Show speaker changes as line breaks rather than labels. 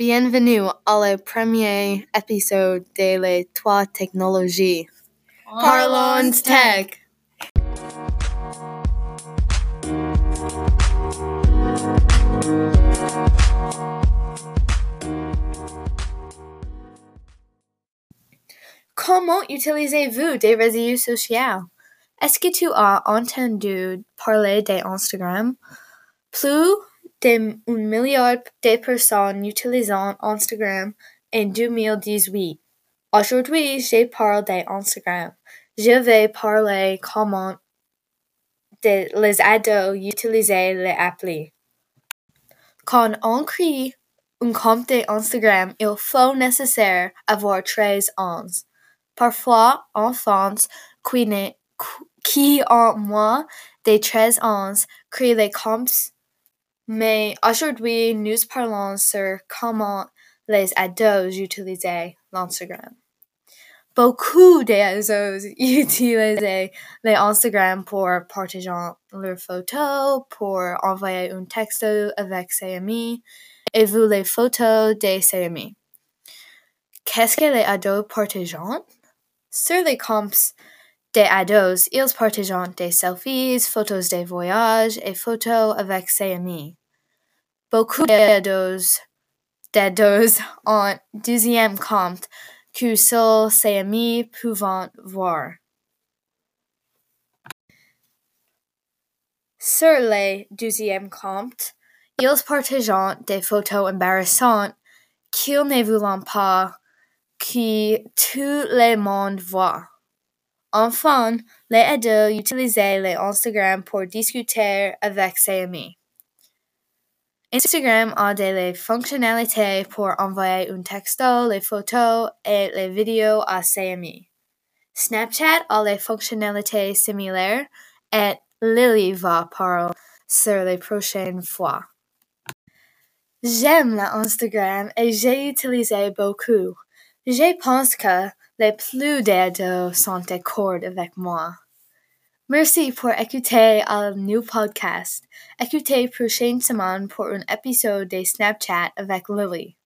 Bienvenue à le premier épisode de les trois technologies. Parlons Tech. Comment utilisez-vous des réseaux sociaux? Est-ce que tu as entendu parler d'Instagram? Plus d'un milliard de personnes utilisant Instagram en 2018. Aujourd'hui, je parle d'Instagram. Je vais parler comment de les ados utiliser l'appli. Quand on crée un compte d'Instagram, il faut nécessaire avoir 13 ans. Parfois, enfants qui, qui ont moins de 13 ans créent les comptes mais aujourd'hui, nous parlons sur comment les ados utilisent l'Instagram. Beaucoup d'ados utilisent l'Instagram pour partager leurs photos, pour envoyer un texto avec ses amis et vu les photos de ses amis. Qu'est-ce que les ados partagent? Sur les comptes des ados, ils partagent des selfies, photos de voyage et photos avec ses amis. Beaucoup d'ados d'ados ont deuxième compte que seuls ses amis peuvent voir. Sur les deuxièmes comptes, ils partagent des photos embarrassantes qu'ils ne veulent pas que tout le monde voit. Enfin, les ados utilisent les Instagram pour discuter avec ses amis. Instagram a des fonctionnalités pour envoyer un texto, les photos et les vidéos à ses amis. Snapchat a les fonctionnalités similaires et Lily va parler sur les prochaines fois. J'aime l'Instagram et j'ai utilisé beaucoup. Je pense que les plus d'ados sont d'accord avec moi. Merci pour écouter euh, un new podcast. Écoutez prochaine semaine pour un épisode de Snapchat avec Lily.